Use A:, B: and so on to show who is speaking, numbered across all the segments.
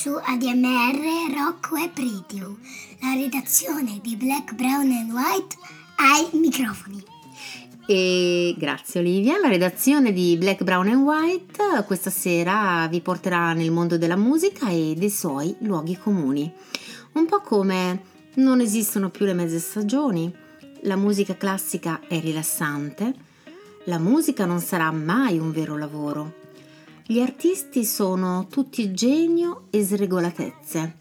A: Su ADMR Rock Web Radio, la redazione di Black, Brown and White ai microfoni.
B: E grazie Olivia, la redazione di Black, Brown and White questa sera vi porterà nel mondo della musica e dei suoi luoghi comuni. Un po' come non esistono più le mezze stagioni, la musica classica è rilassante, la musica non sarà mai un vero lavoro. Gli artisti sono tutti genio e sregolatezze.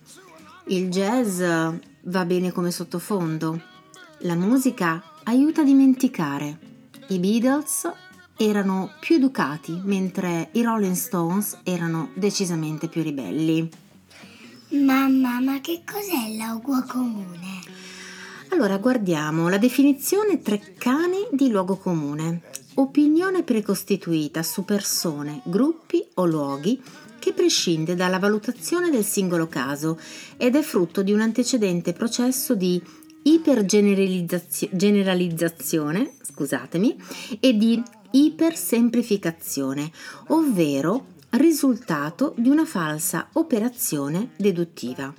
B: Il jazz va bene come sottofondo. La musica aiuta a dimenticare. I Beatles erano più educati, mentre i Rolling Stones erano decisamente più ribelli.
A: Mamma, ma che cos'è l'auguo comune?
B: Allora guardiamo la definizione treccani di luogo comune. Opinione precostituita su persone, gruppi o luoghi che prescinde dalla valutazione del singolo caso ed è frutto di un antecedente processo di ipergeneralizzazione, scusatemi, e di ipersemplificazione, ovvero risultato di una falsa operazione deduttiva.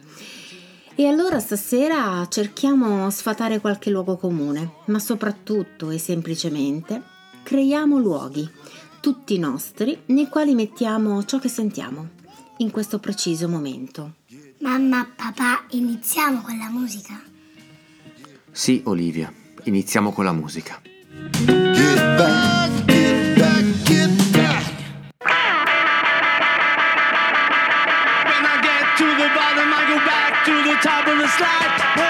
B: E allora stasera cerchiamo sfatare qualche luogo comune, ma soprattutto e semplicemente creiamo luoghi, tutti nostri, nei quali mettiamo ciò che sentiamo in questo preciso momento.
A: Mamma, papà, iniziamo con la musica.
C: Sì, Olivia, iniziamo con la musica.
D: Get back, get back, get back.
E: When I get to the bottom, I go back to the top of the slide.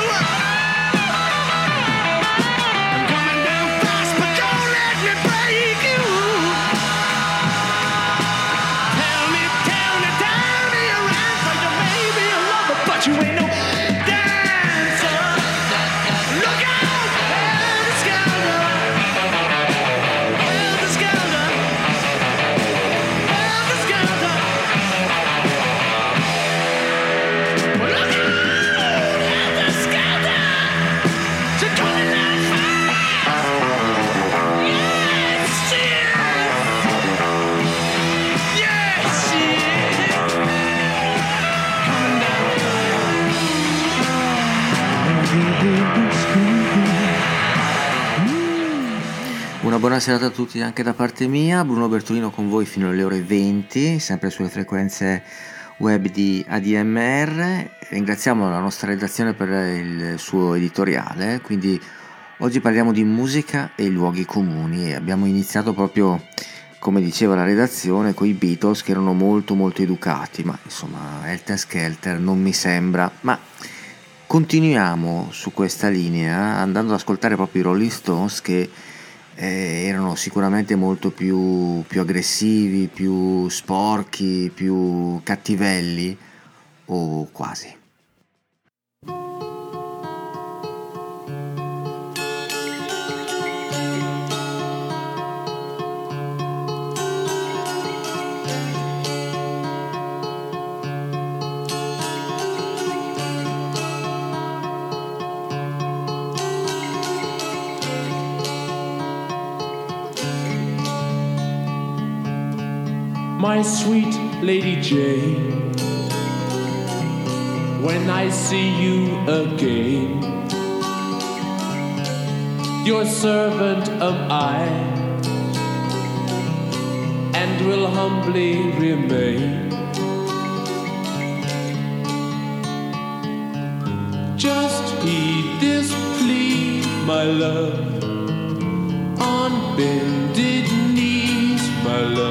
C: Serata a tutti anche da parte mia, Bruno Bertolino con voi fino alle ore 20, sempre sulle frequenze web di ADMR. Ringraziamo la nostra redazione per il suo editoriale, quindi oggi parliamo di musica e luoghi comuni. Abbiamo iniziato proprio, come diceva la redazione, con i Beatles che erano molto molto educati, ma insomma Helter Skelter non mi sembra, ma continuiamo su questa linea andando ad ascoltare proprio i Rolling Stones che eh, erano sicuramente molto più, più aggressivi, più sporchi, più cattivelli o quasi.
F: Sweet Lady Jane. When I see you again, your servant am I, and will humbly remain. Just heed this plea, my love, on bended knees, my love.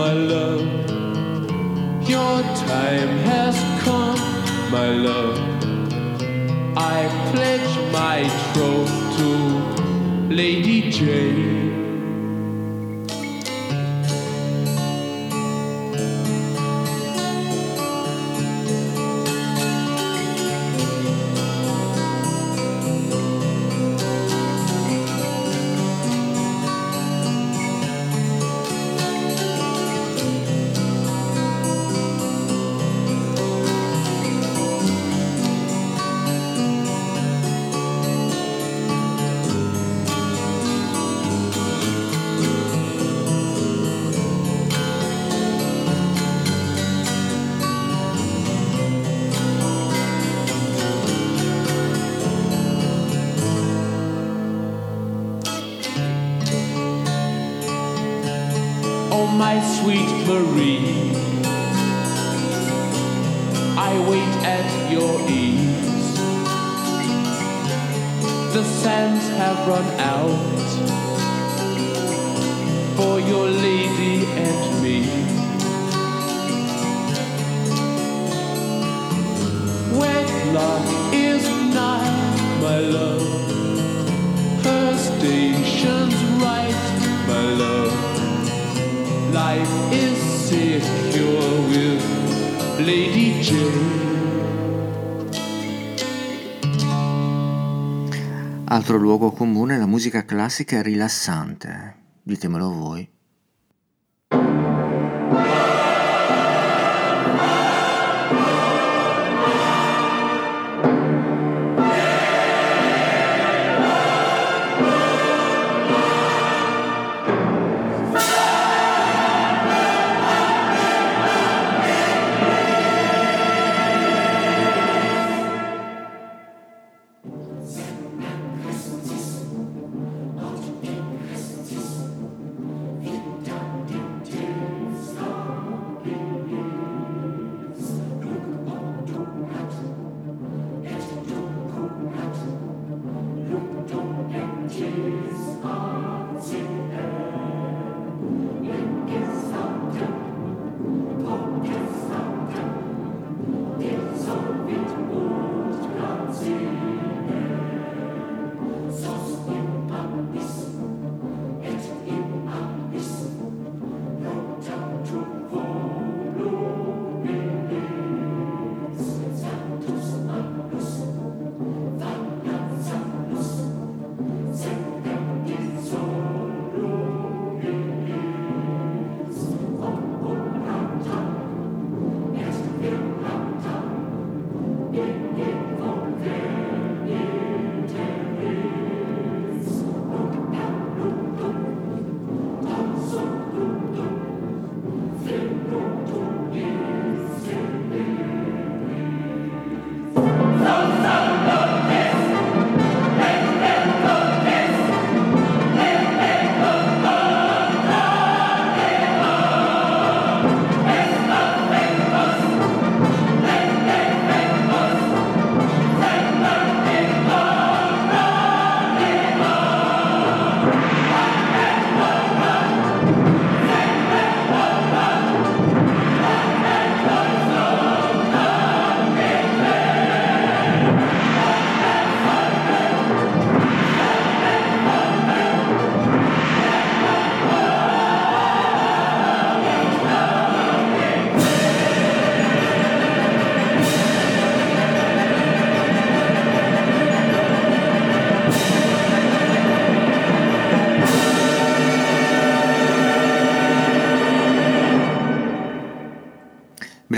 F: My love. Your time has come, my love. I pledge my troth to Lady Jane.
C: Musica classica è rilassante. Ditemelo voi.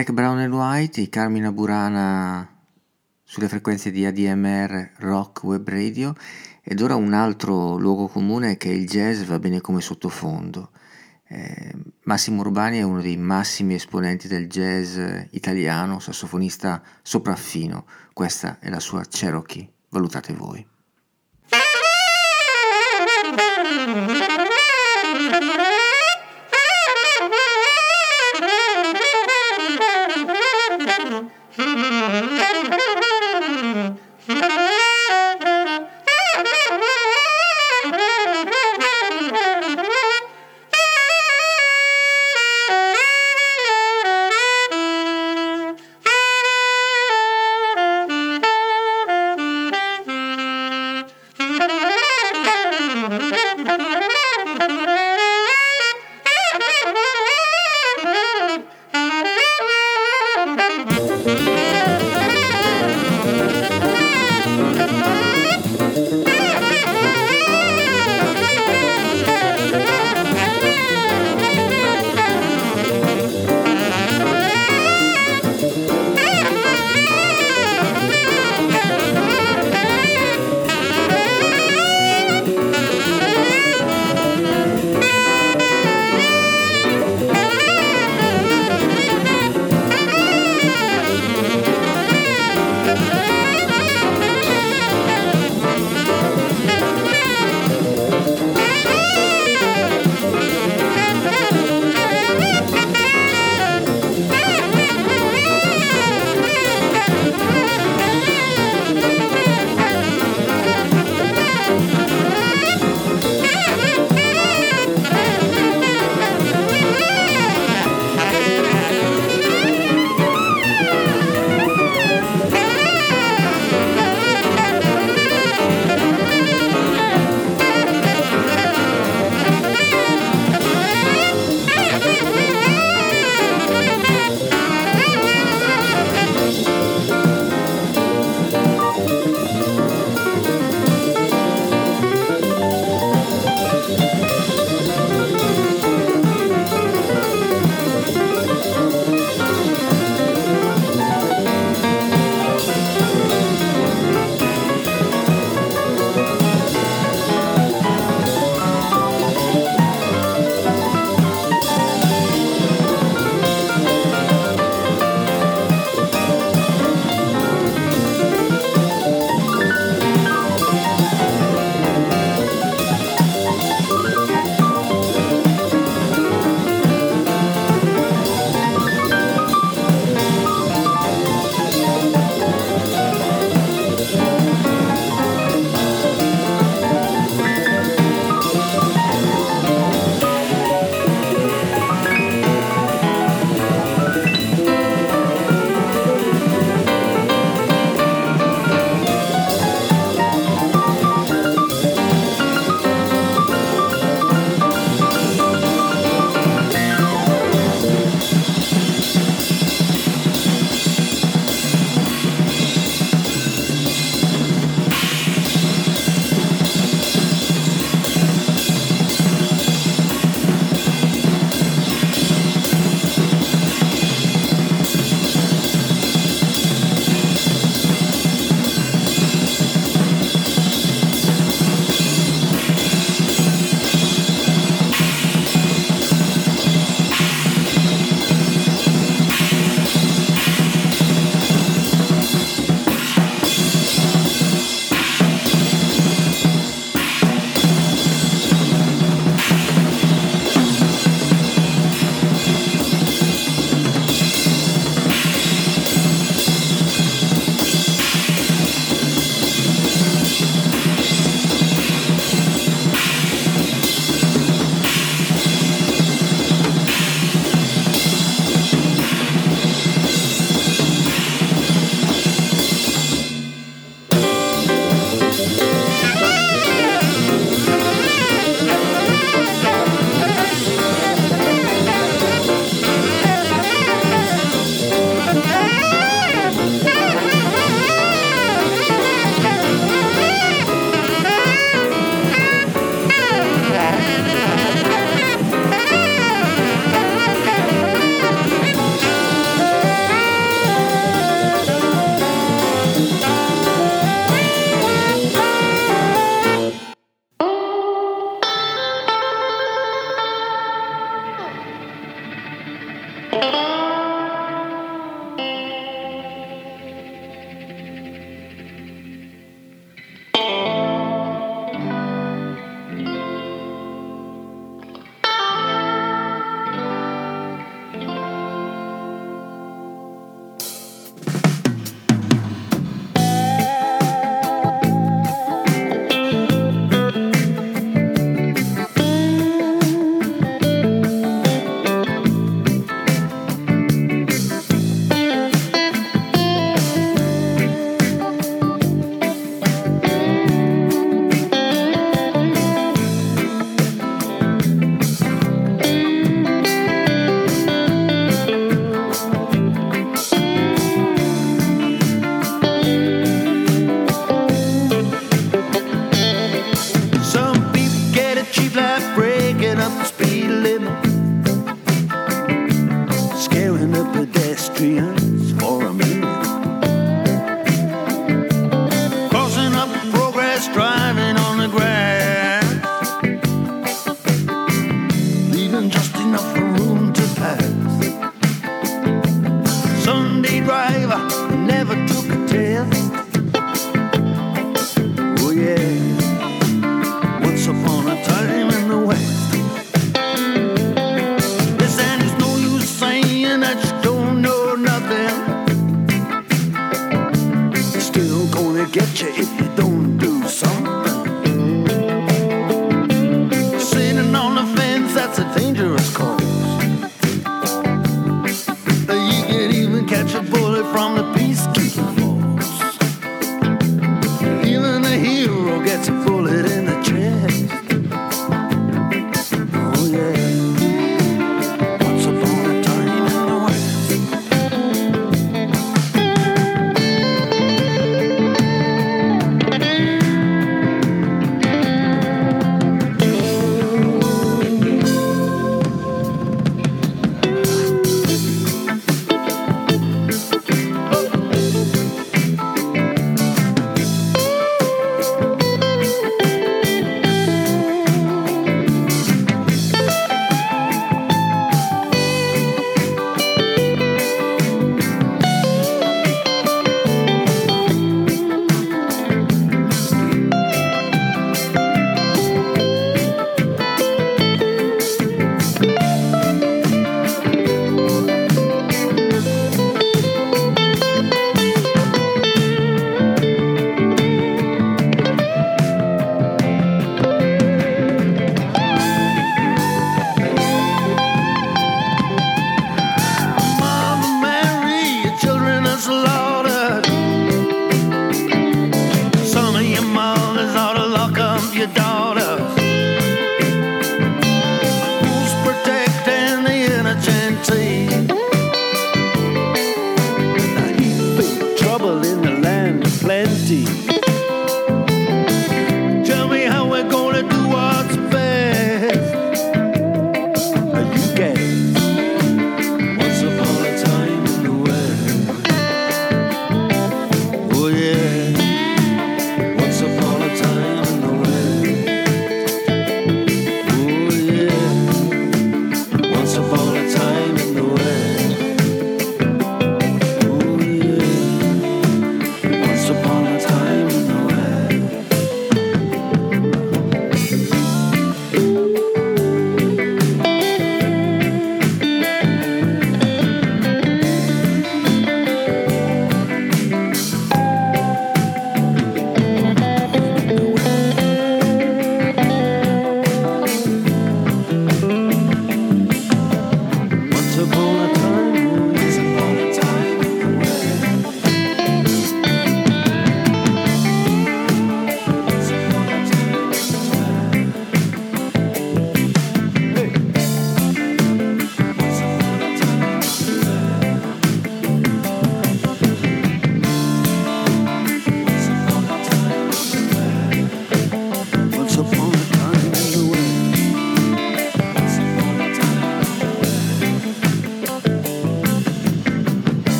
C: Black, Brown and White, i Carmina Burana sulle frequenze di ADMR Rock Web Radio ed ora un altro luogo comune che il jazz va bene come sottofondo. Eh, Massimo Urbani è uno dei massimi esponenti del jazz italiano, sassofonista sopraffino. Questa è la sua Cherokee. Valutate voi.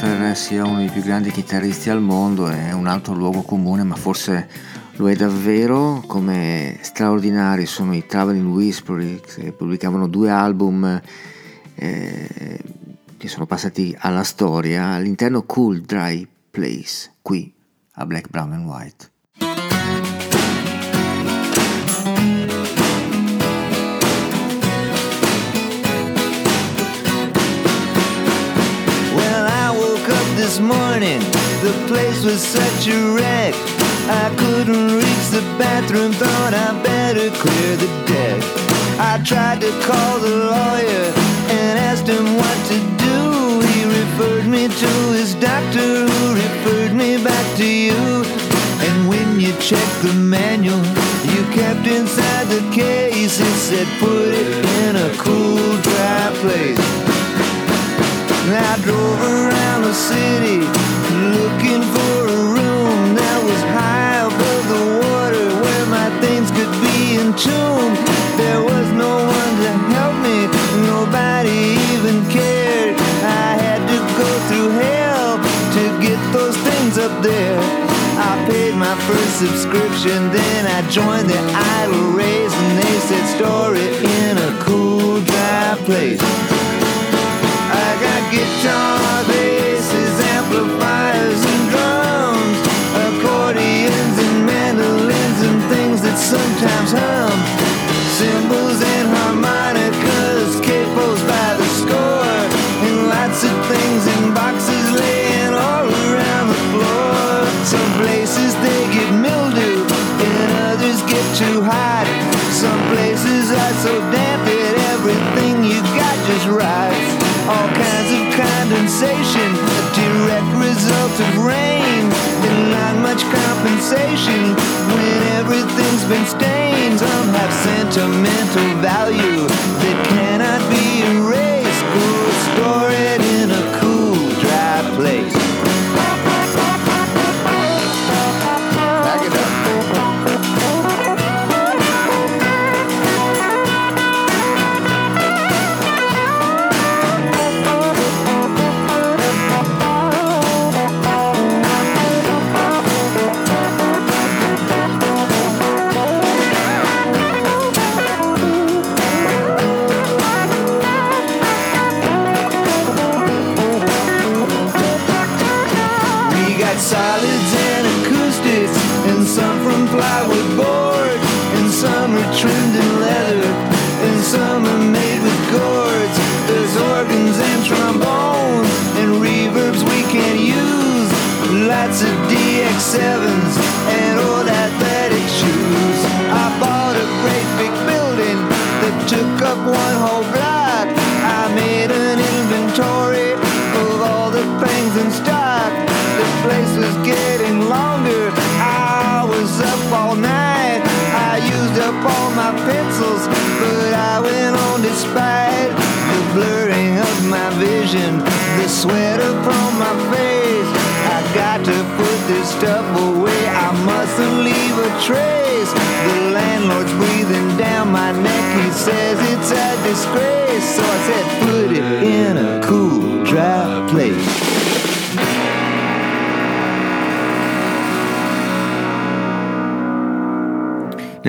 C: Knopfler sia uno dei più grandi chitarristi al mondo è un altro luogo comune, ma forse lo è davvero, come straordinari sono i Traveling Whispers che pubblicavano due album eh, che sono passati alla storia all'interno Cool Dry Place, qui a Black, Brown and White.
G: This morning, the place was such a wreck. I couldn't reach the bathroom, thought I better clear the deck. I tried to call the lawyer and asked him what to do. He referred me to his doctor, who referred me back to you. And when you checked the manual you kept inside the case, it said put it in a cool, dry place. Now drove around the city looking for a room that was high above the water where my things could be entombed. There was no one to help me, nobody even cared. I had to go through hell to get those things up there. I paid my first subscription, then I joined the idle race, and they said store it in a cool, dry place. I got condensation, a direct result of rain, and not much compensation when everything's been stained. Some have sentimental value that cannot be erased. Go store it in a cool, dry place.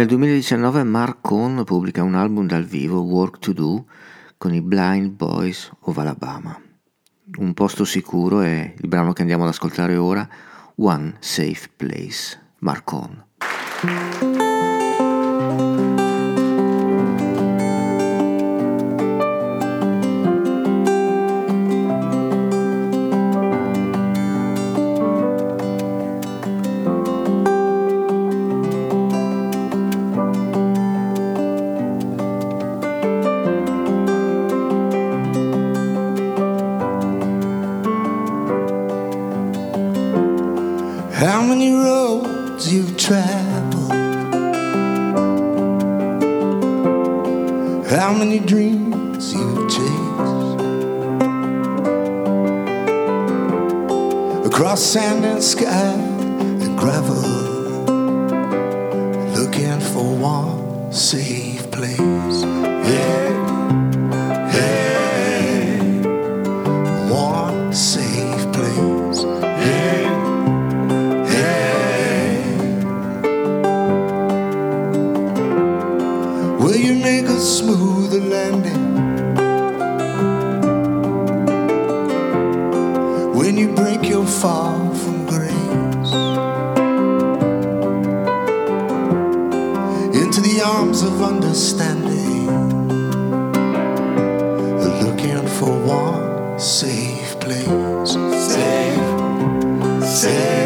C: Nel 2019 Mark Cohn pubblica un album dal vivo, Work to Do, con i Blind Boys of Alabama. Un posto sicuro è il brano che andiamo ad ascoltare ora, One Safe Place, Mark Cohn.
D: Arms of understanding, looking for one safe place. Safe, safe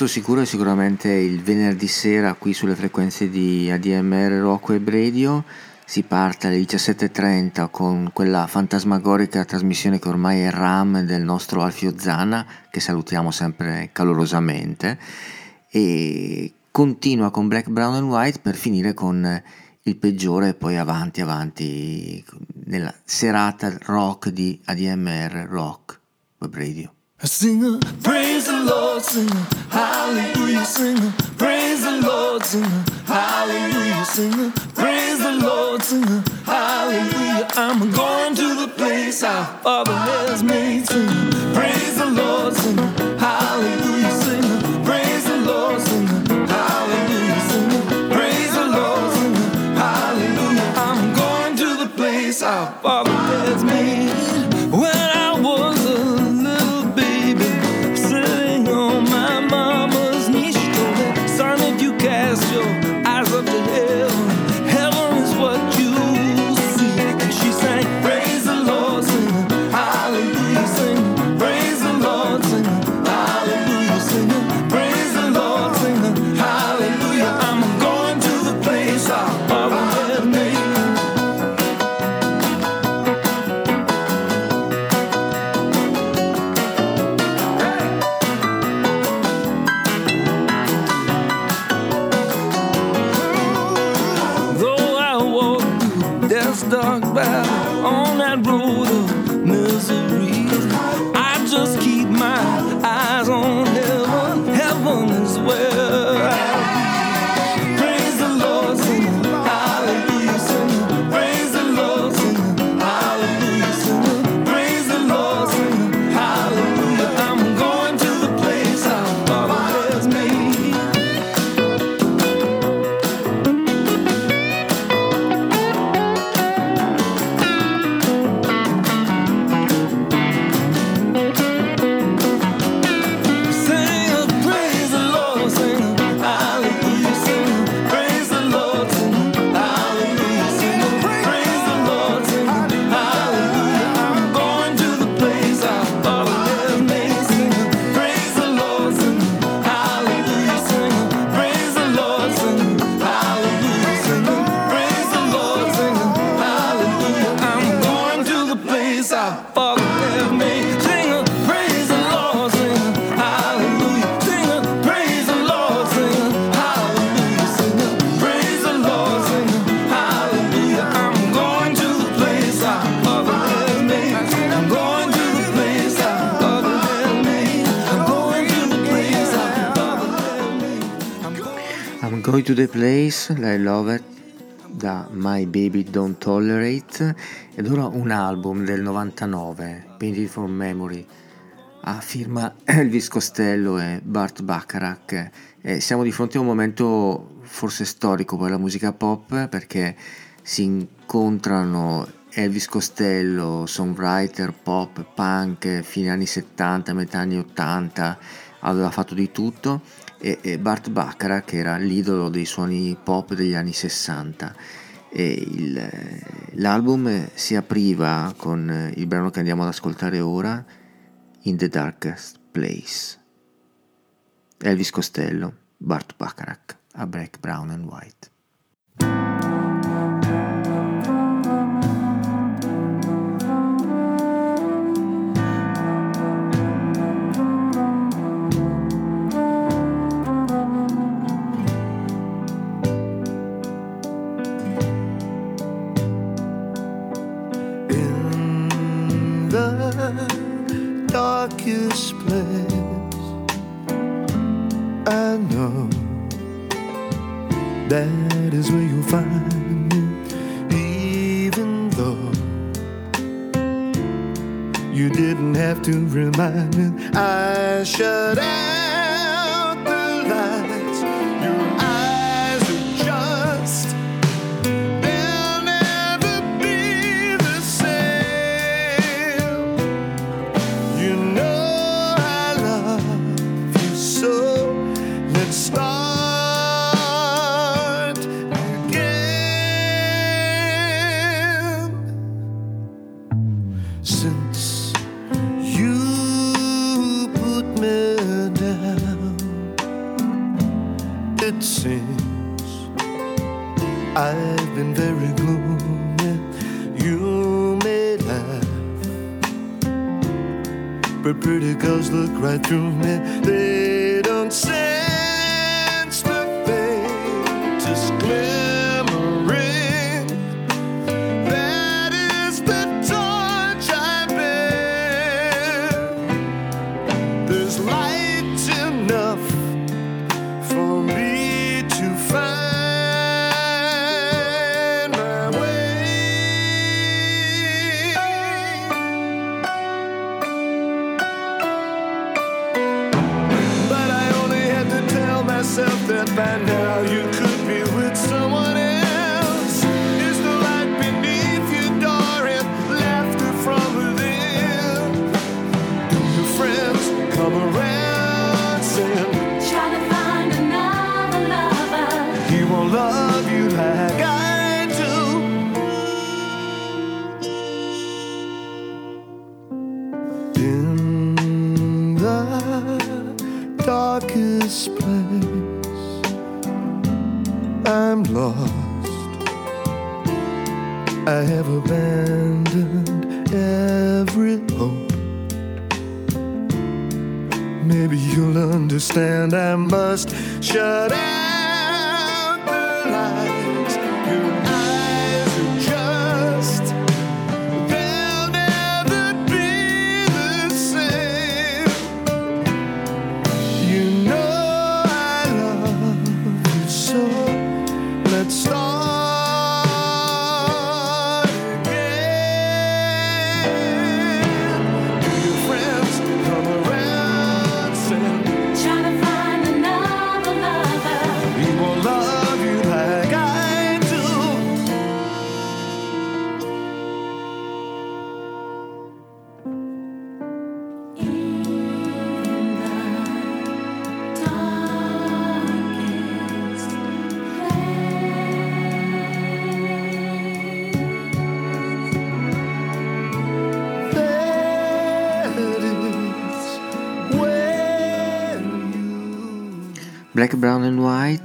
C: posto sicuro è sicuramente il venerdì sera qui sulle frequenze di ADMR Rocco e Bredio. Si parte alle 17.30 con quella fantasmagorica trasmissione che ormai è RAM del nostro Alfio Zana, che salutiamo sempre calorosamente, e continua con Black, Brown and White per finire con il peggiore e poi avanti, avanti, nella serata rock di ADMR Rock Web Radio.
H: Lord, sing. Hallelujah, sing. Praise the Lord, sing. Hallelujah, sing. Praise the Lord, sing. Hallelujah. I'm going to the place our Father has made, sing. Praise the Lord, sing. Hallelujah, sing. Praise the Lord, sing. Hallelujah, sing. Praise the Lord, sing. Hallelujah. I'm going to the place our Father Going to the Place,
C: I Love It da My Baby Don't Tolerate ed ora un album del 99, Painted from Memory, a firma Elvis Costello e Bart Bacharach. E siamo di fronte a un momento forse storico per la musica pop perché si incontrano Elvis Costello, songwriter pop, punk, fine anni 70, metà anni 80, aveva fatto di tutto e, e Bart Bacharach che era l'idolo dei suoni pop degli anni 60 e il, l'album si apriva con il brano che andiamo ad ascoltare ora In the Darkest Place. Elvis Costello Bart Bacharach a Black, Brown and White
I: darkest place. I know that is where you'll find me, even though you didn't have to remind me. I should out pretty girls look right through me. They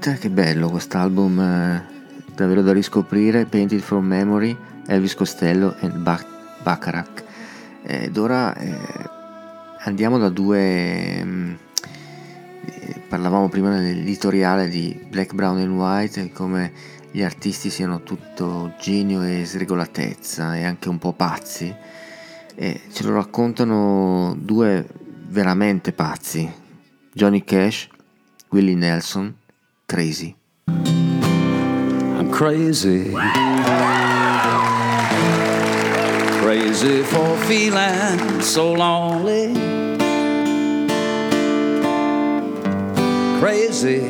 C: White, che bello quest'album, eh, davvero da riscoprire, Painted from Memory, Elvis Costello e Bac- Bacharach. Ed ora eh, andiamo da due... mm, eh, parlavamo prima nell'editoriale di Black, Brown and White, e come gli artisti siano tutto genio e sregolatezza e anche un po' pazzi. E ce lo raccontano due veramente pazzi, Johnny Cash Willie Nelson, Crazy.
J: I'm crazy. Crazy for feeling so lonely. Crazy.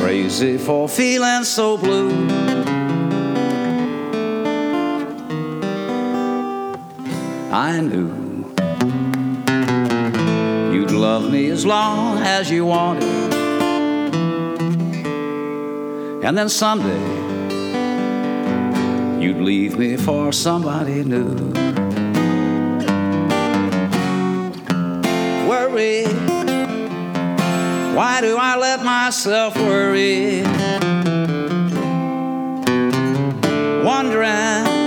J: Crazy for feeling so blue. I knew you'd love me as long as you wanted. And then someday you'd leave me for somebody new. Worry. Why do I let myself worry? Wondering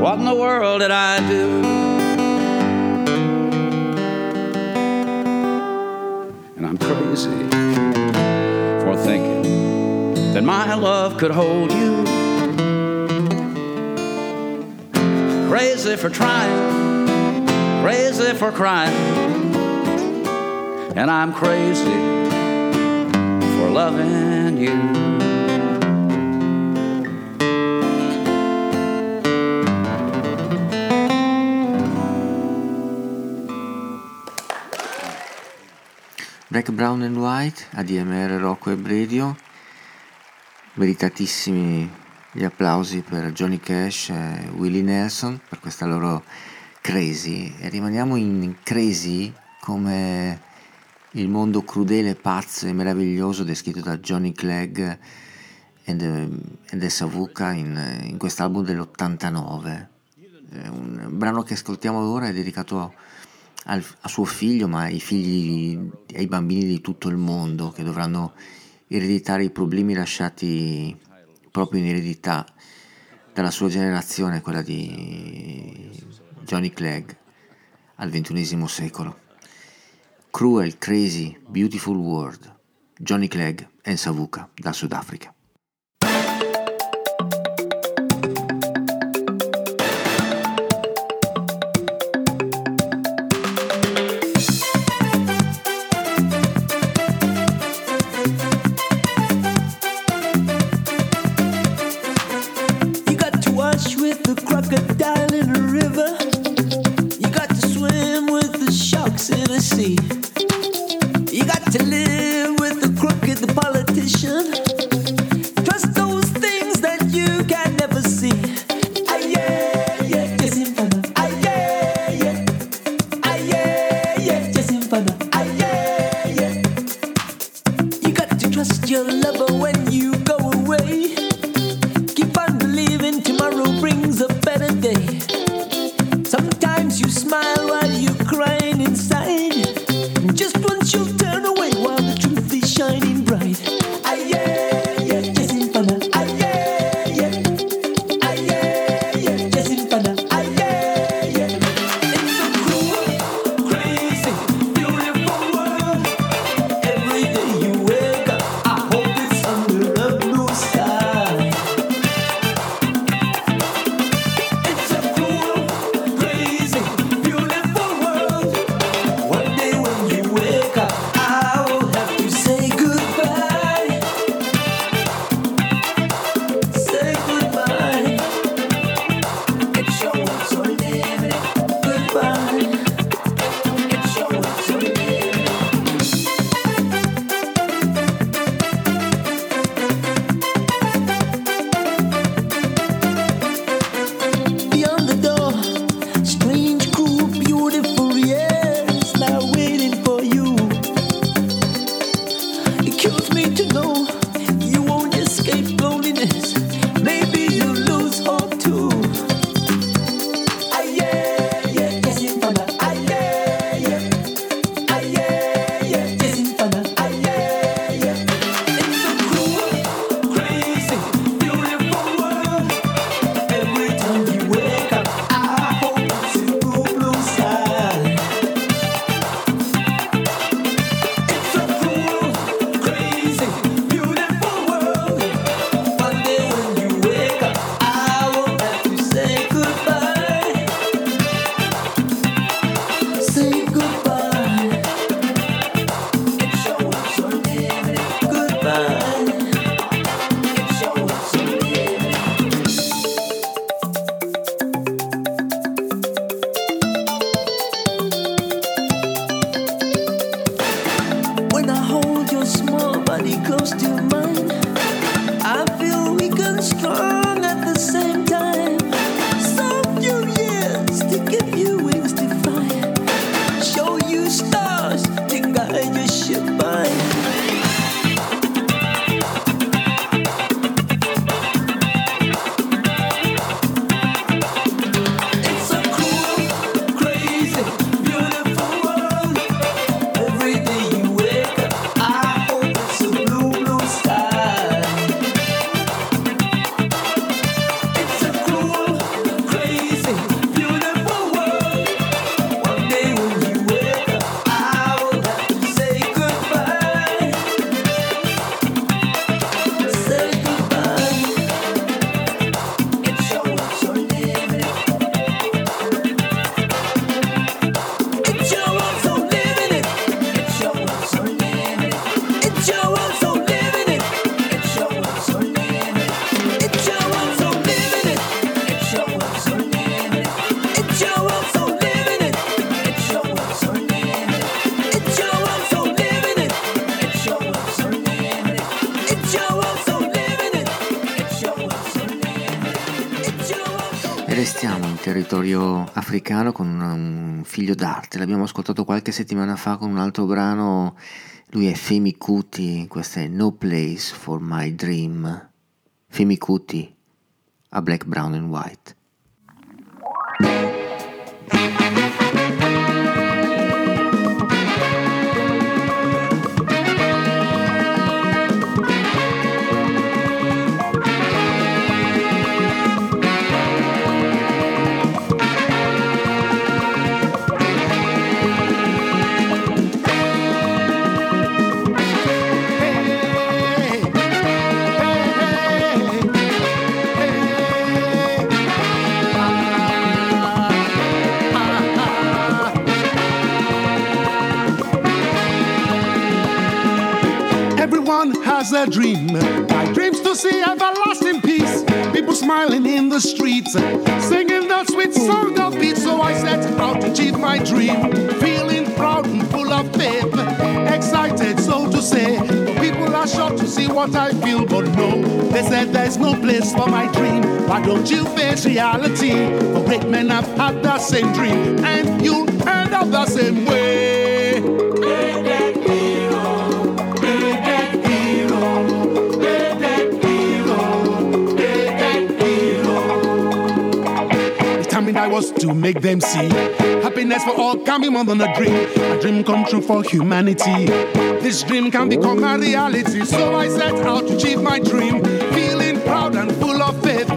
J: what in the world did I do? That my love could hold you. Crazy for trying, crazy for crying, and I'm crazy for loving you.
C: Black, Brown and White, ADMR Rocco e meritatissimi gli applausi per Johnny Cash e Willie Nelson per questa loro Crazy e rimaniamo in Crazy come il mondo crudele, pazzo e meraviglioso descritto da Johnny Clegg e The Savuka in, in quest'album dell'89. È un brano che ascoltiamo ora è dedicato al- a suo figlio, ma ai figli, ai bambini di tutto il mondo che dovranno ereditare i problemi lasciati proprio in eredità dalla sua generazione, quella di Johnny Clegg al XXI secolo. Cruel, Crazy, Beautiful World, Johnny Clegg e Savuka dal Sudafrica. господа. Africano con un, figlio d'arte. L'abbiamo ascoltato qualche settimana fa con un altro brano. Lui è Femi Kuti, questa è No Place for My Dream. Femi Kuti a Black, Brown and White.
K: A dream. My dreams to see everlasting peace. People smiling in the streets, singing that sweet song of peace. So I set out to achieve my dream, feeling proud and full of faith, excited, so to say. People are shocked to see what I feel, but no, they said there's no place for my dream. Why don't you face reality? For great men have had the same dream, and you'll end up the same way. To make them see happiness for all coming more than a dream. A dream come true for humanity. This dream can become a reality. So I set out to achieve my dream, feeling proud and full of faith.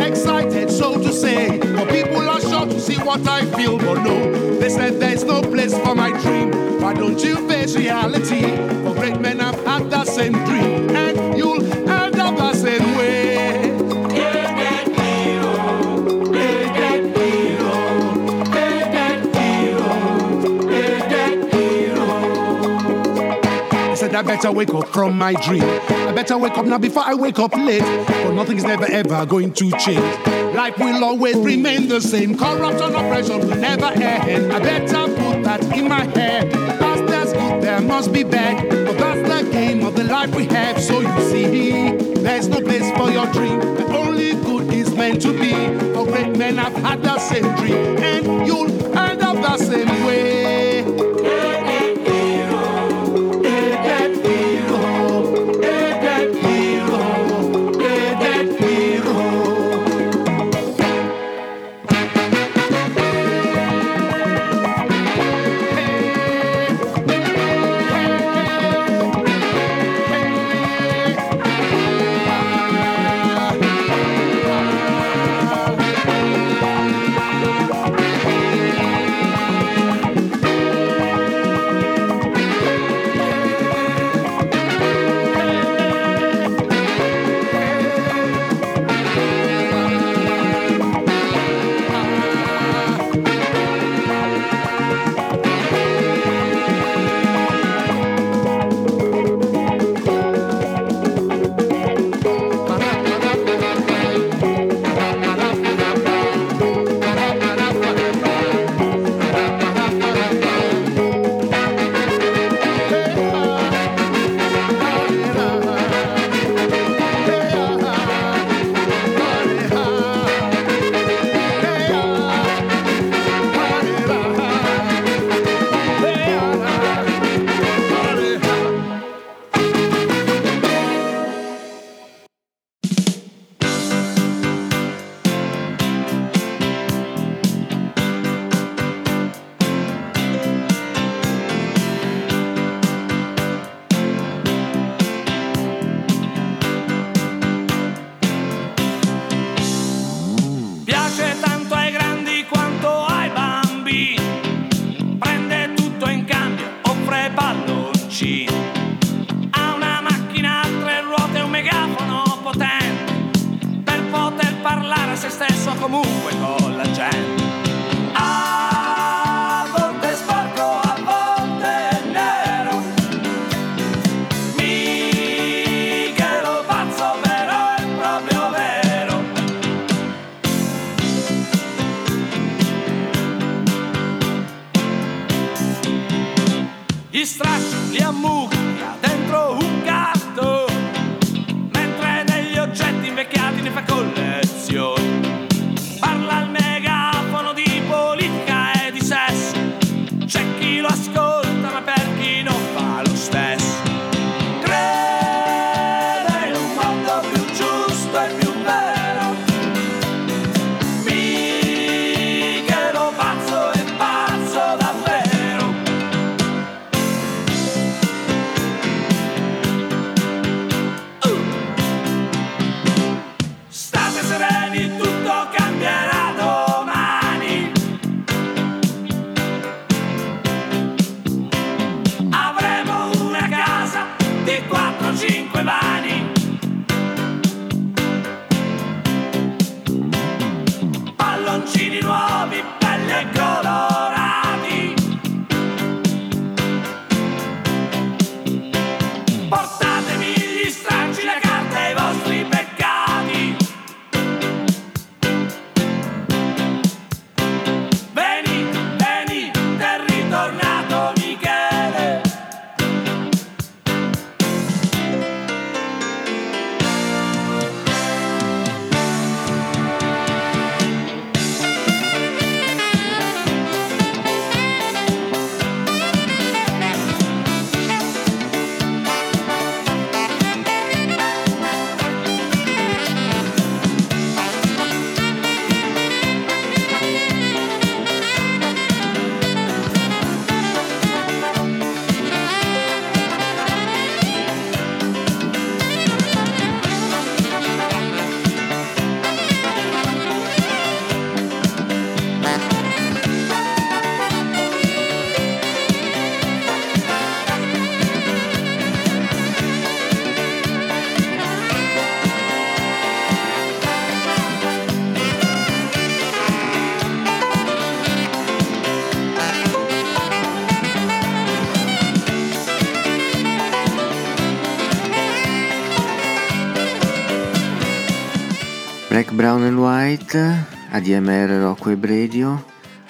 K: Excited, so to say. For people are shocked to see what I feel, but no, they said there's no place for my dream. Why don't you face reality? For great men have had the same dream, I better wake up from my dream. I better wake up now before I wake up late. For nothing is never ever going to change. Life will always remain the same. Corruption, oppression will never end. I better put that in my head. Cause there's good, there must be bad. But that's the game of the life we have. So you see, there's no place for your dream. The only good is meant to be. For great men have had the same dream. And you'll end up the same way.
L: Gli stracci li ammucchia dentro un
C: Brown and White, ADMR Rocco e Radio,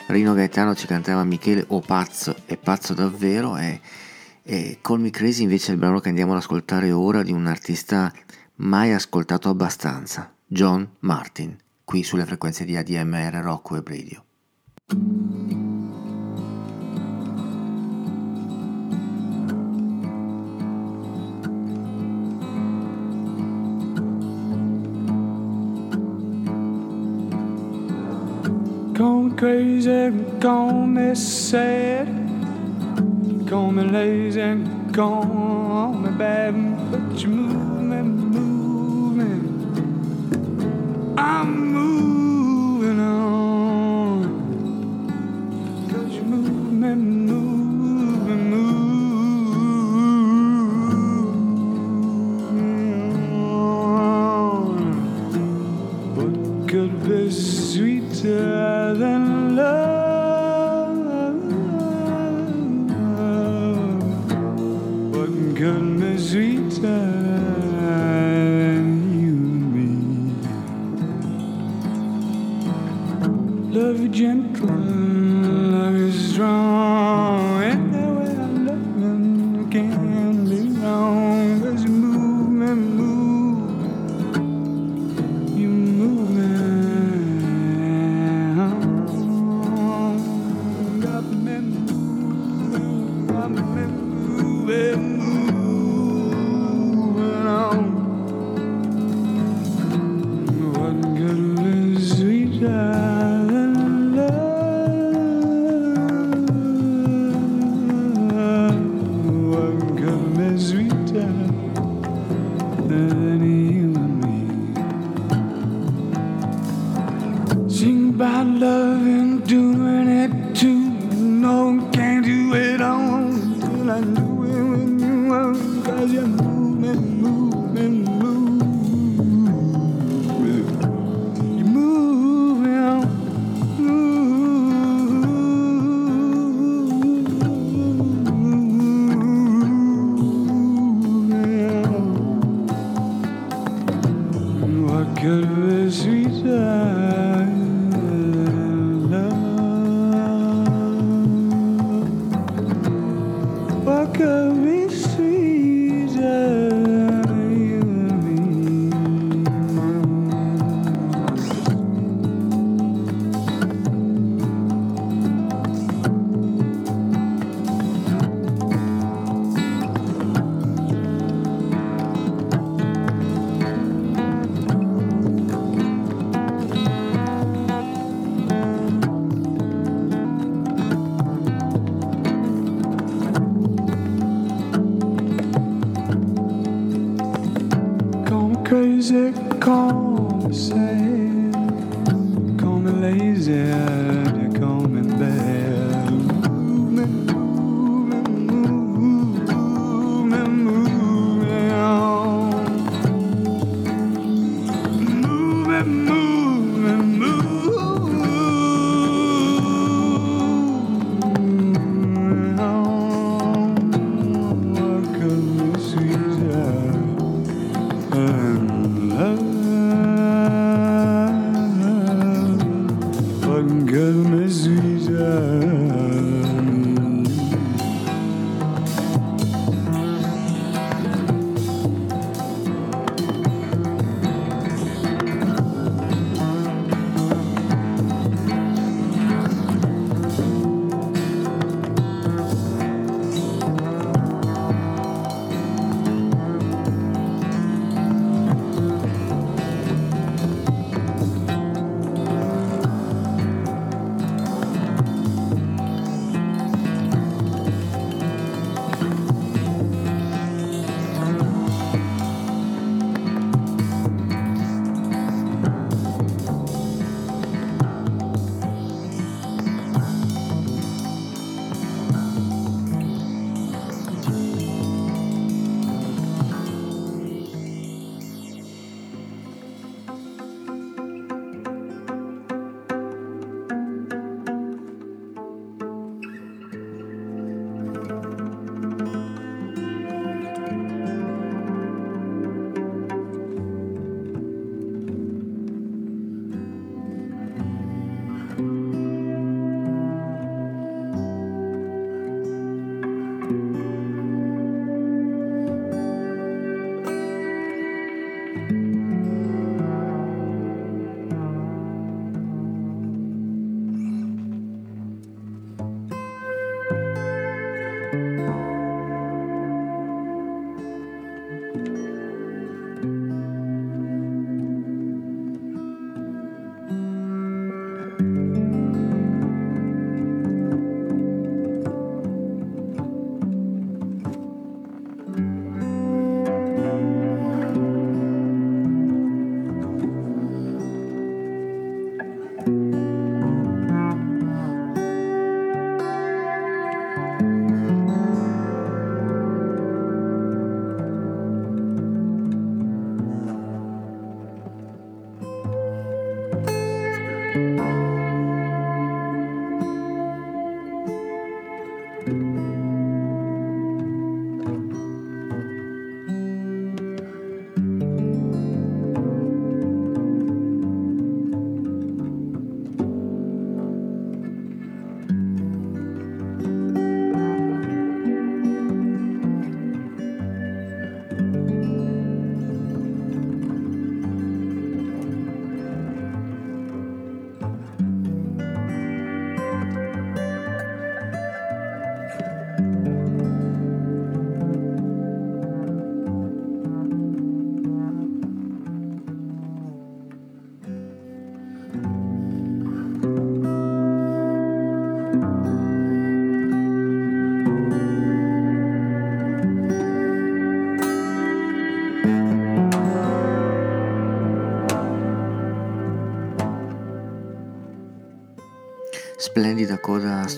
C: Rino Gaetano ci cantava Michele o pazzo è pazzo davvero e, e Call Me Crazy invece è il brano che andiamo ad ascoltare ora di un artista mai ascoltato abbastanza, John Martin, qui sulle frequenze di ADMR Rocco e Radio.
L: Crazy, call me sad, call me lazy, call me bad, but you move me, move me. I'm moving crazy, call me sad, call me lazy,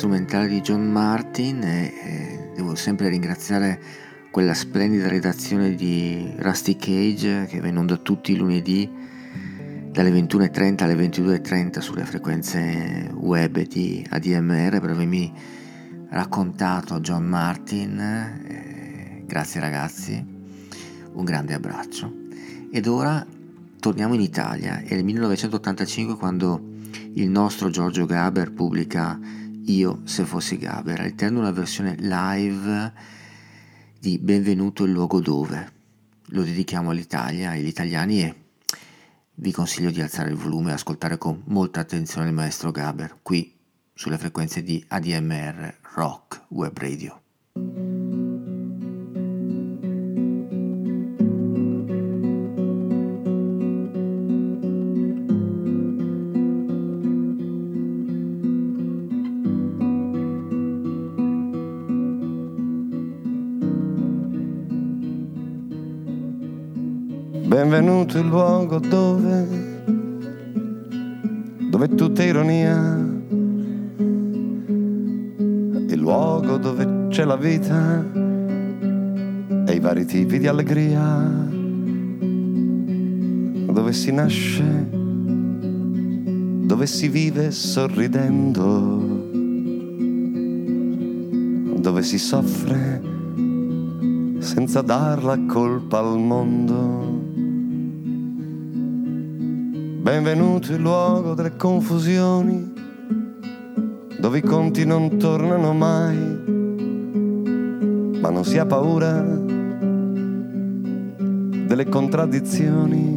C: strumentale di John Martin e, e devo sempre ringraziare quella splendida redazione di Rusty Cage che va in onda tutti i lunedì dalle 21.30 alle 22.30 sulle frequenze web di ADMR per avermi raccontato John Martin. Eh, grazie ragazzi, un grande abbraccio. Ed ora torniamo in Italia, è il 1985 quando il nostro Giorgio Gaber pubblica Io se fossi Gaber, all'interno una versione live di Benvenuto il luogo dove. Lo dedichiamo all'Italia, agli italiani e vi consiglio di alzare il volume e ascoltare con molta attenzione il maestro Gaber qui sulle frequenze di ADMR Rock Web Radio.
M: Benvenuto il luogo dove, dove tutta ironia, il luogo dove c'è la vita e i vari tipi di allegria, dove si nasce, dove si vive sorridendo, dove si soffre senza dar la colpa al mondo. Benvenuto il luogo delle confusioni, dove i conti non tornano mai, ma non si ha paura delle contraddizioni,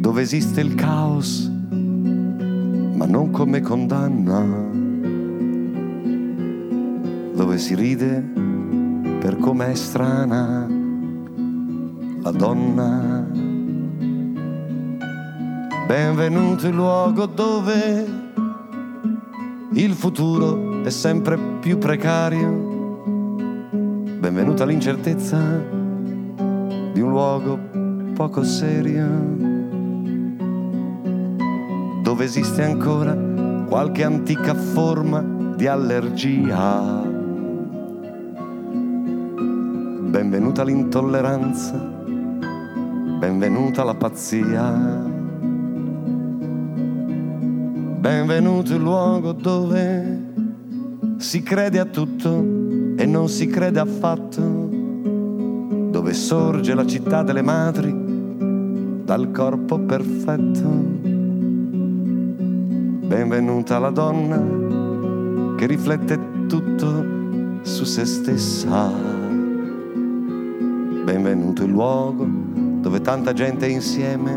M: dove esiste il caos, ma non come condanna, dove si ride per com'è strana la donna. Benvenuto il luogo dove il futuro è sempre più precario. Benvenuta l'incertezza di un luogo poco serio. Dove esiste ancora qualche antica forma di allergia. Benvenuta l'intolleranza, benvenuta la pazzia. Benvenuto il luogo dove si crede a tutto e non si crede affatto, dove sorge la città delle madri dal corpo perfetto. Benvenuta la donna che riflette tutto su se stessa. Benvenuto il luogo dove tanta gente insieme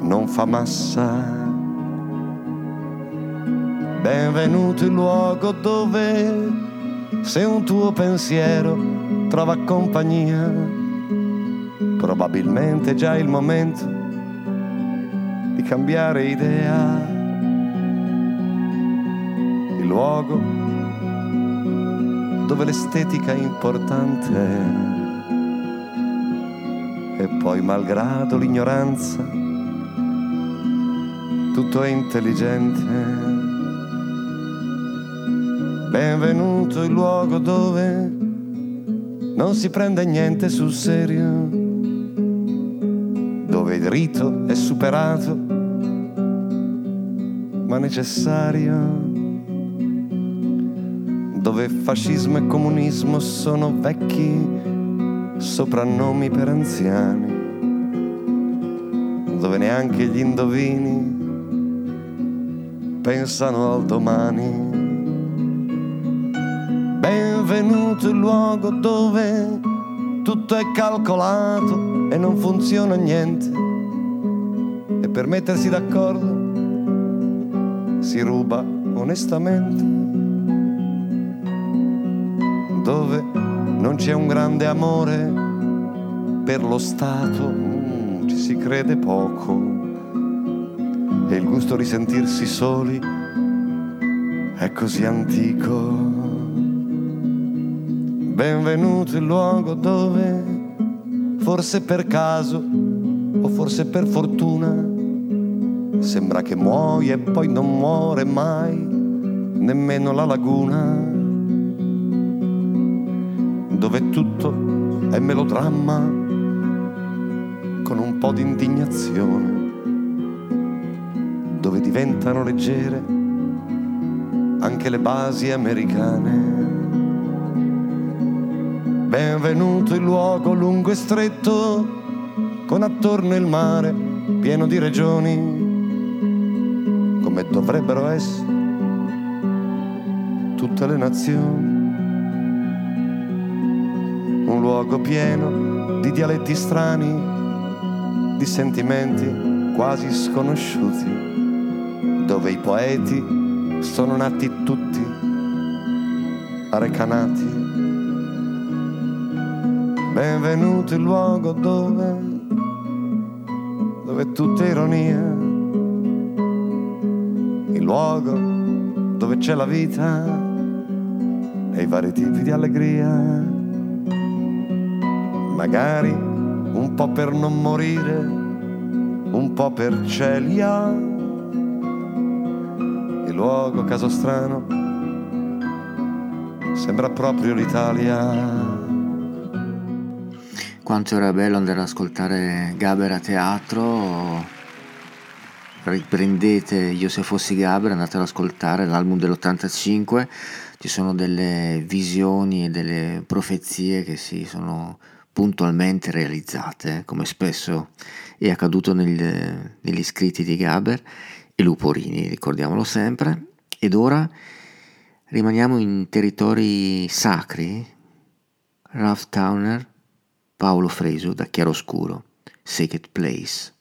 M: non fa massa. Benvenuto il luogo dove se un tuo pensiero trova compagnia, probabilmente è già il momento di cambiare idea. Il luogo dove l'estetica è importante e poi malgrado l'ignoranza tutto è intelligente. Benvenuto il luogo dove non si prende niente sul serio, dove il rito è superato, ma necessario, dove fascismo e comunismo sono vecchi soprannomi per anziani, dove neanche gli indovini pensano al domani. Benvenuto il luogo dove tutto è calcolato e non funziona niente. E per mettersi d'accordo si ruba onestamente. Dove non c'è un grande amore per lo Stato, mm, ci si crede poco. E il gusto di sentirsi soli è così antico. Benvenuto il luogo dove, forse per caso o forse per fortuna, Sembra che muoia e poi non muore mai, nemmeno la laguna, dove tutto è melodramma, con un po' di indignazione, dove diventano leggere anche le basi americane. Benvenuto il luogo lungo e stretto, con attorno il mare pieno di regioni, come dovrebbero essere tutte le nazioni. Un luogo pieno di dialetti strani, di sentimenti quasi sconosciuti, dove i poeti sono nati tutti recanati. Benvenuto il luogo dove, dove tutta è ironia, il luogo dove c'è la vita e i vari tipi di allegria. Magari un po' per non morire, un po' per celia. Il luogo caso strano sembra proprio l'Italia.
C: Quanto era bello andare ad ascoltare Gaber a teatro. Riprendete Io se fossi Gaber, andate ad ascoltare l'album dell'85. Ci sono delle visioni e delle profezie che si sono puntualmente realizzate, come spesso è accaduto nel- negli scritti di Gaber e Luporini, ricordiamolo sempre. Ed ora rimaniamo in territori sacri. Ralph Towner, Paolo Fresu da Chiaroscuro, Sacred Place.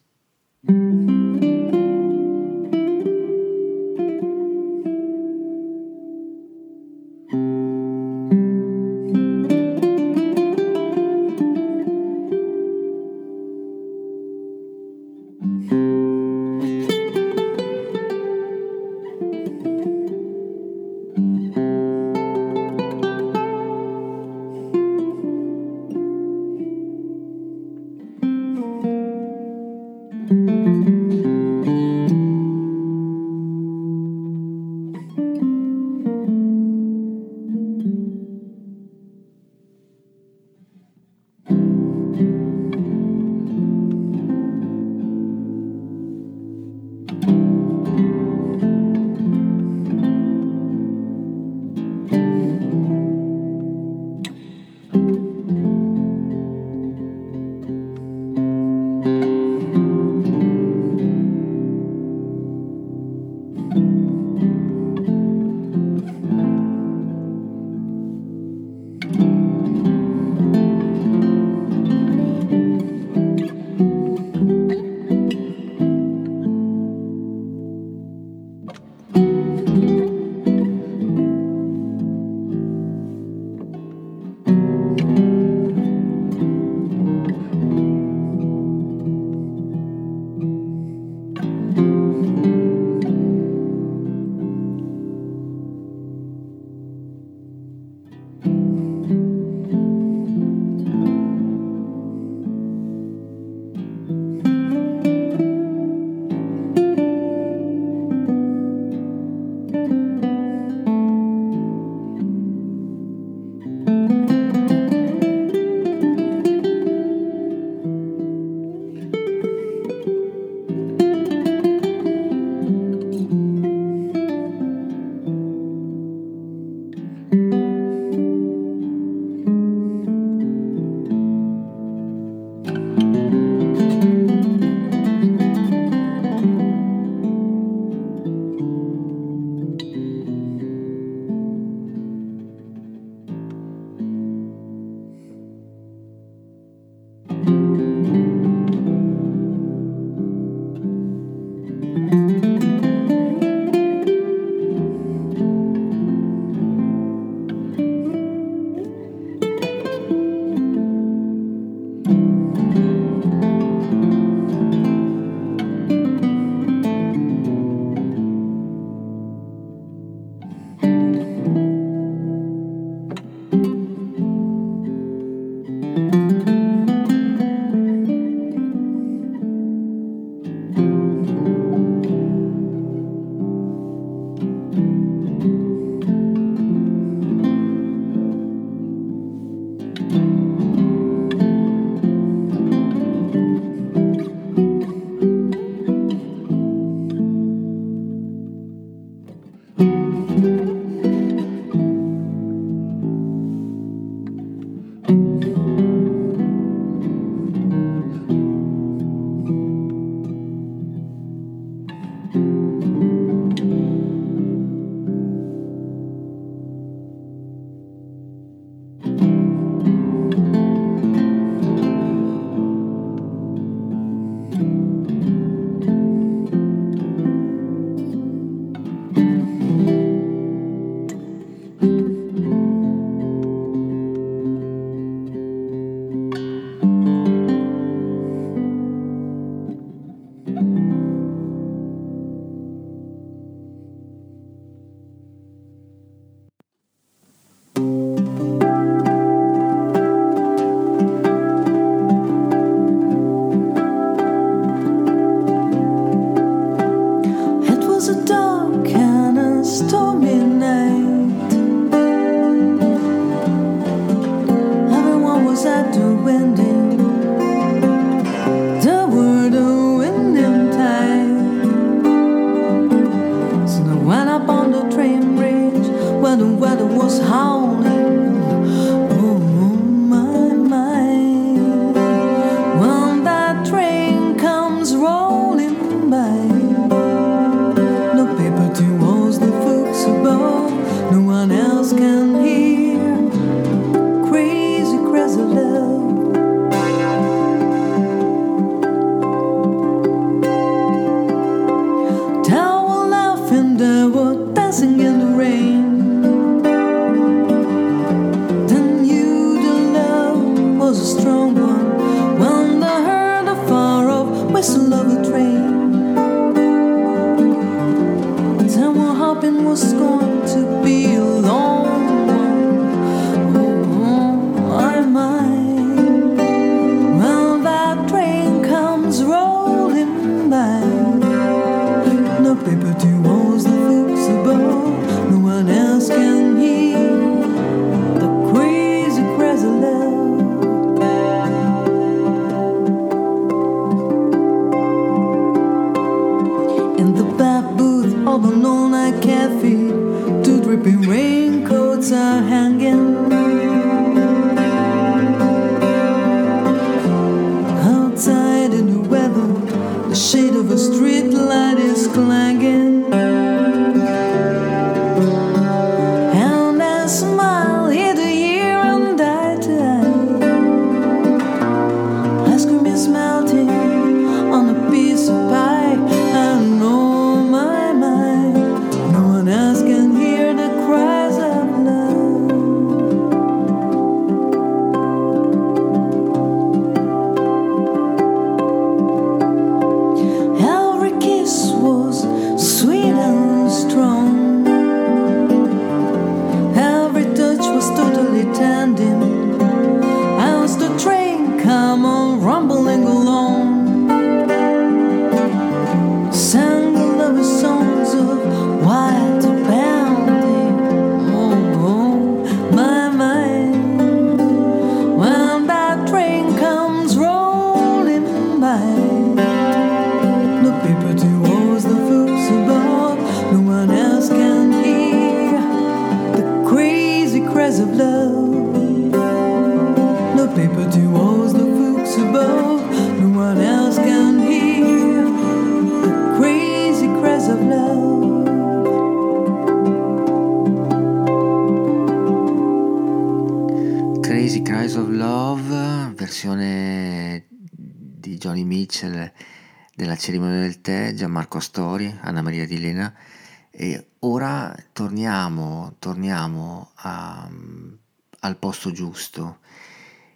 N: The shade of a street light is clanging.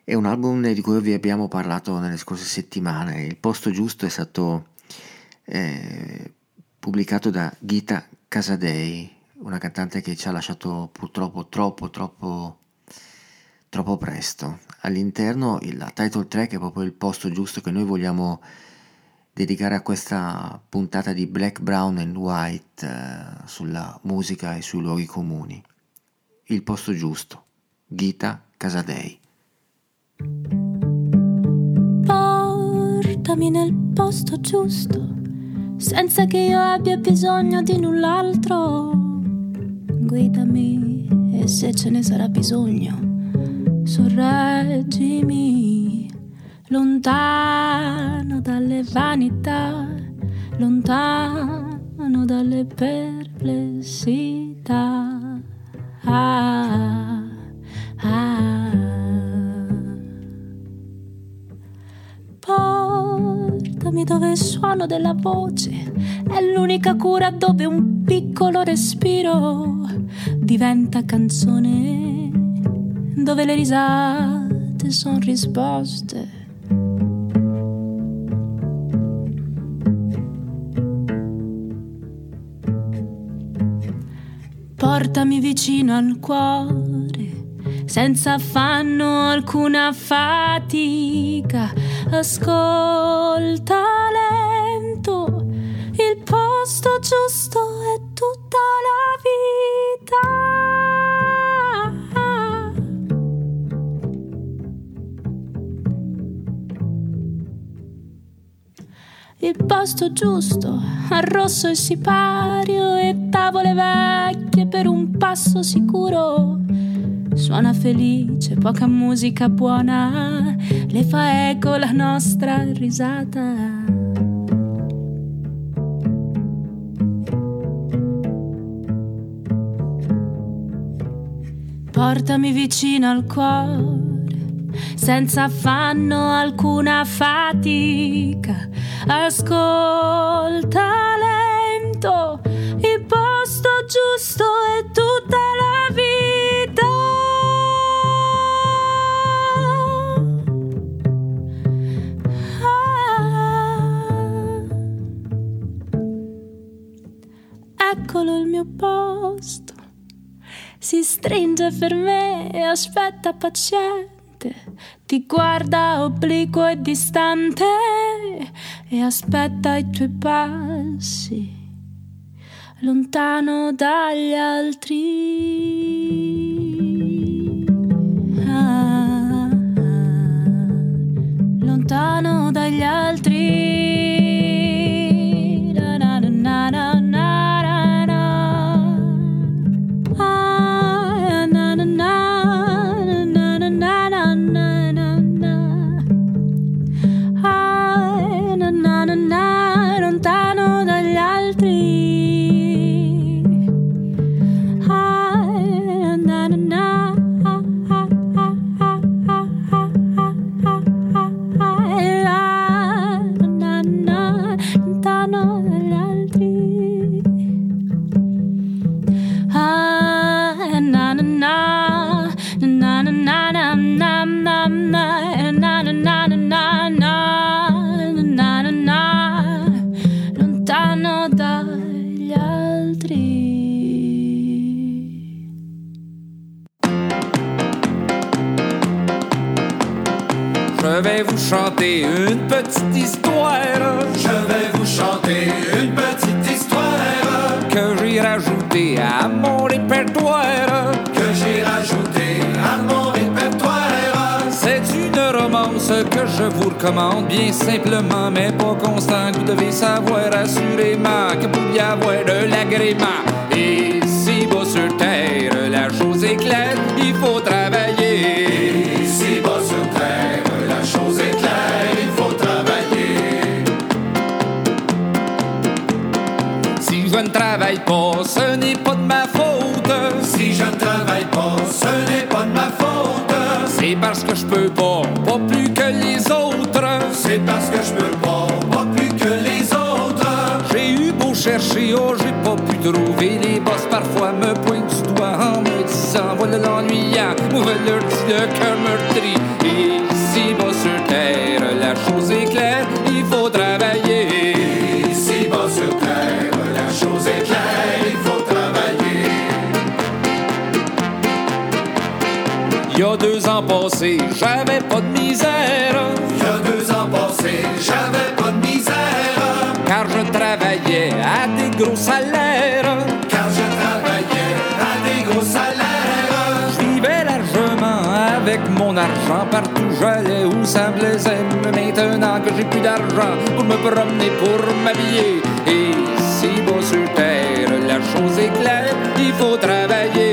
C: È un album di cui vi abbiamo parlato nelle scorse settimane. Il posto giusto è stato eh, pubblicato da Gita Casadei, una cantante che ci ha lasciato purtroppo troppo, troppo, troppo presto. All'interno la title track è proprio il posto giusto che noi vogliamo dedicare a questa puntata di Black, Brown and White eh, sulla musica e sui luoghi comuni. Il posto giusto, Gita Casadei.
O: Portami nel posto giusto, senza che io abbia bisogno di null'altro. Guidami e se ce ne sarà bisogno, sorreggimi lontano dalle vanità, lontano dalle perplessità. Ah, ah. Portami dove il suono della voce è l'unica cura dove un piccolo respiro diventa canzone, dove le risate sono risposte. Portami vicino al cuore, senza affanno alcuna fatica. Ascolta lento, il posto giusto è tutta la vita. Il posto giusto, arrosso e sipario e tavole vecchie per un passo sicuro. Suona felice, poca musica buona, le fa eco la nostra risata. Portami vicino al cuore, senza affanno alcuna fatica. Ascolta lento, il posto giusto è Eccolo il mio posto si stringe per me e aspetta paziente, ti guarda obliquo e distante e aspetta i tuoi passi, lontano dagli altri. Ah, ah, lontano dagli altri.
P: Je vais vous chanter une petite histoire. Je vais vous chanter une petite histoire. Que j'ai rajouté à mon répertoire. Que j'ai rajouté à mon répertoire. C'est une romance que je vous recommande bien simplement, mais pas constant. Vous devez savoir assurément que pour y avoir de l'agrément. Et si bas sur terre, la chose est claire, il faut travailler. Je ne travaille pas, ce n'est pas de ma faute. Si je ne travaille pas, ce n'est pas de ma faute. C'est parce que je peux pas, pas plus que les autres. C'est parce que je peux pas, pas plus que les autres. J'ai eu beau chercher, oh, j'ai pas pu trouver les boss. Parfois me pointent du doigt en me disant, voilà l'ennuyant. Moi, leur dit le cœur meurtri. Et ici, bas sur terre, la chose est claire, deux ans passés, j'avais pas de misère. Il y a deux ans passés, j'avais pas de misère. Car je travaillais à des gros salaires. Car je travaillais à des gros salaires. Je vivais largement avec mon argent partout j'allais où ça me plaisait. Mais Maintenant que j'ai plus d'argent pour me promener, pour m'habiller. Et si bas sur terre, la chose est claire, il faut travailler.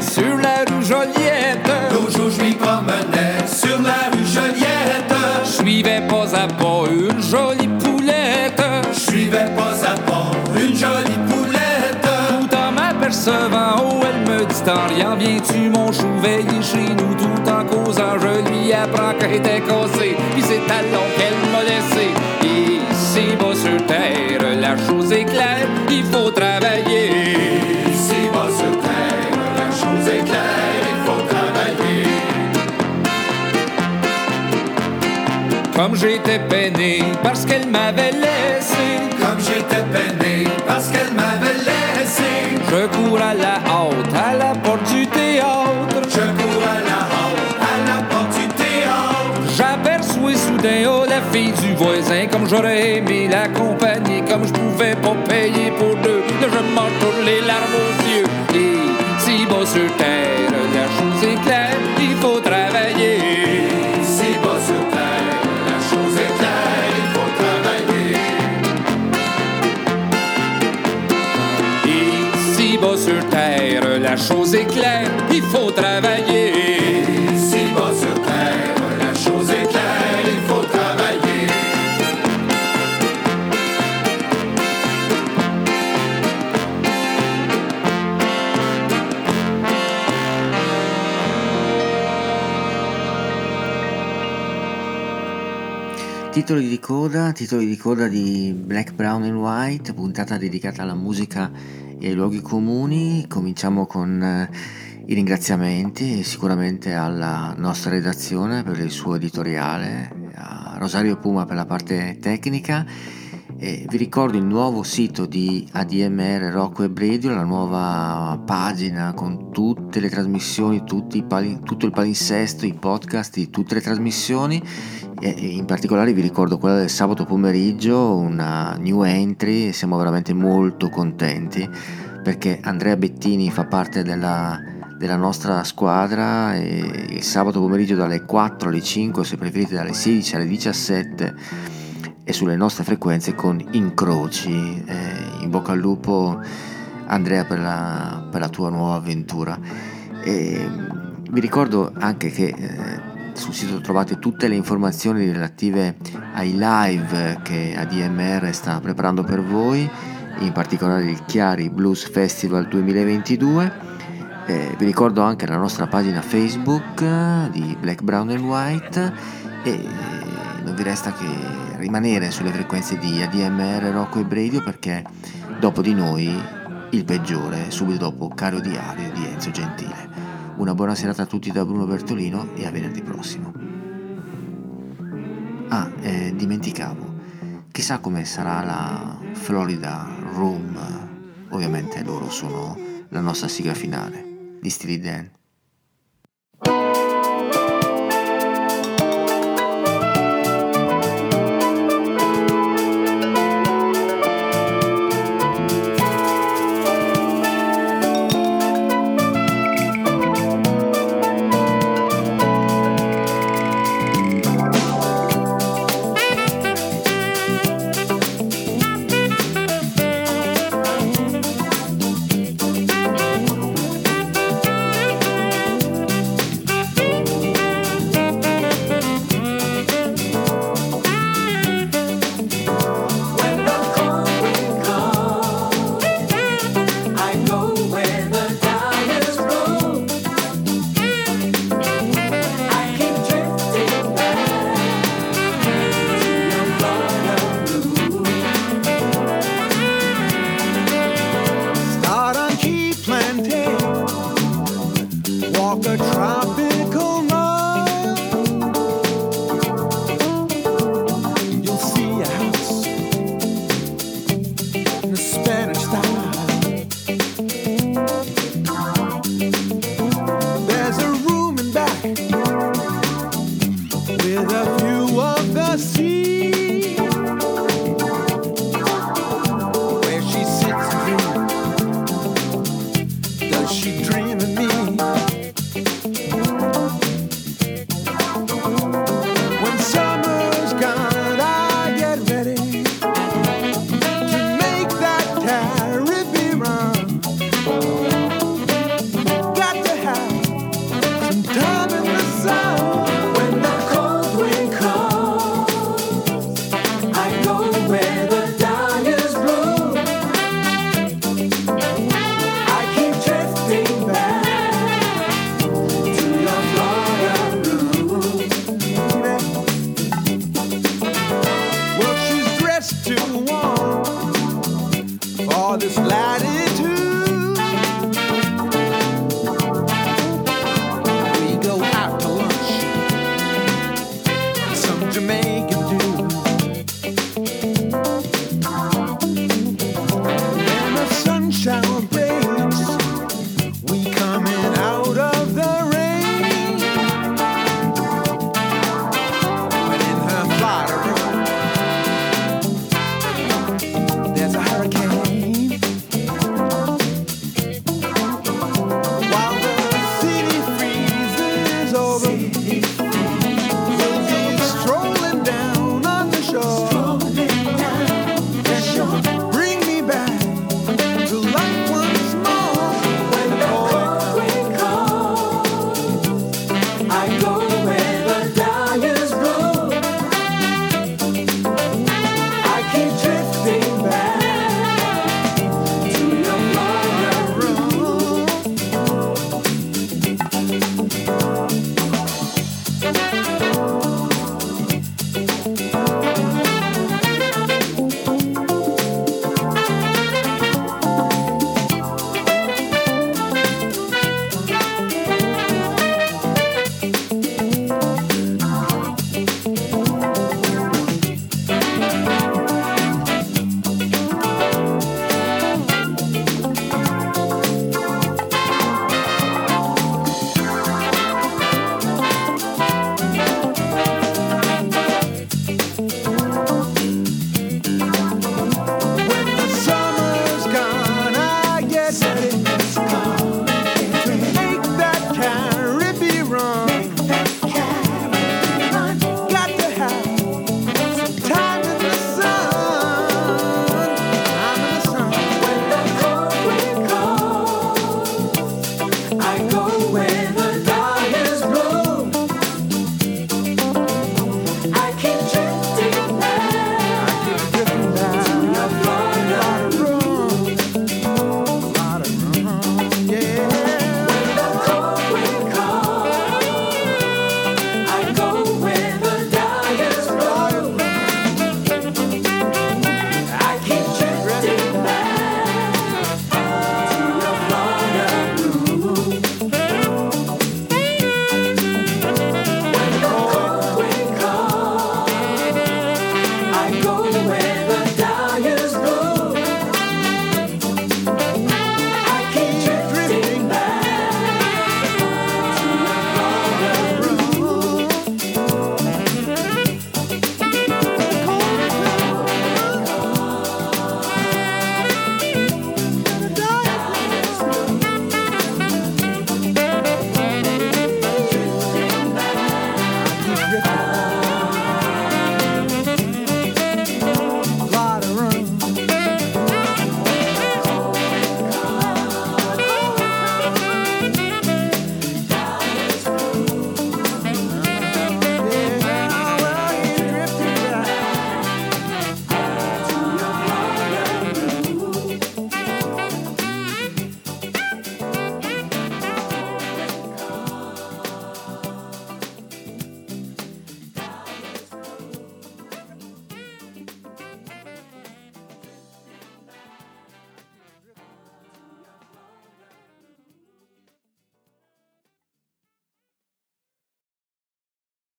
P: sur la rue Joliette. Toujours je m'y promenais sur la rue Joliette. Je suivais pas à pas une jolie poulette.
L: Je suivais pas à pas une jolie poulette.
P: Tout en m'apercevant, oh, elle me dit en rien, viens-tu mon chou veiller chez nous tout en causant. Je lui apprends qu'elle était cassée, puis c'est talon qu'elle m'a laissé. Ici, bas sur terre, la chose est claire, il faut travailler. Comme j'étais peiné parce qu'elle m'avait laissé.
L: Comme j'étais peiné parce qu'elle m'avait laissé.
P: Je cours à la hâte, à la porte du théâtre.
L: Je cours à la hâte, à la porte du théâtre.
P: J'aperçois soudain, oh, la fille du voisin. Comme j'aurais aimé l'accompagner, comme je pouvais pas payer pour deux. Chose est claire, il faut travailler.
L: Si bas sur terre, la chose est claire, il faut travailler.
C: Titoli di coda, titoli di coda di Black, Brown and White, puntata dedicata alla musica e luoghi comuni. Cominciamo con eh, i ringraziamenti sicuramente alla nostra redazione per il suo editoriale, a Rosario Puma per la parte tecnica. E vi ricordo il nuovo sito di ADMR Rocco e Radio, la nuova pagina con tutte le trasmissioni, pali- tutto il palinsesto, i podcast di tutte le trasmissioni in particolare vi ricordo quella del sabato pomeriggio, una new entry siamo veramente molto contenti perché Andrea Bettini fa parte della, della nostra squadra e il sabato pomeriggio dalle 4 alle 5, se preferite dalle 16 alle 17 e sulle nostre frequenze con incroci. Eh, in bocca al lupo Andrea per la, per la tua nuova avventura. E vi ricordo anche che eh, sul sito trovate tutte le informazioni relative ai live che ADMR sta preparando per voi, in particolare il Chiari Blues Festival 2022. Eh, vi ricordo anche la nostra pagina Facebook di Black, Brown and White e non vi resta che rimanere sulle frequenze di ADMR, Rocco e Bradio perché dopo di noi il peggiore, subito dopo Caro Diario di Enzo Gentile. Una buona serata a tutti da Bruno Bertolino e a venerdì prossimo. Ah, eh, dimenticavo. Chissà come sarà la Florida Room. Ovviamente loro sono la nostra sigla finale. Di Steely Dan.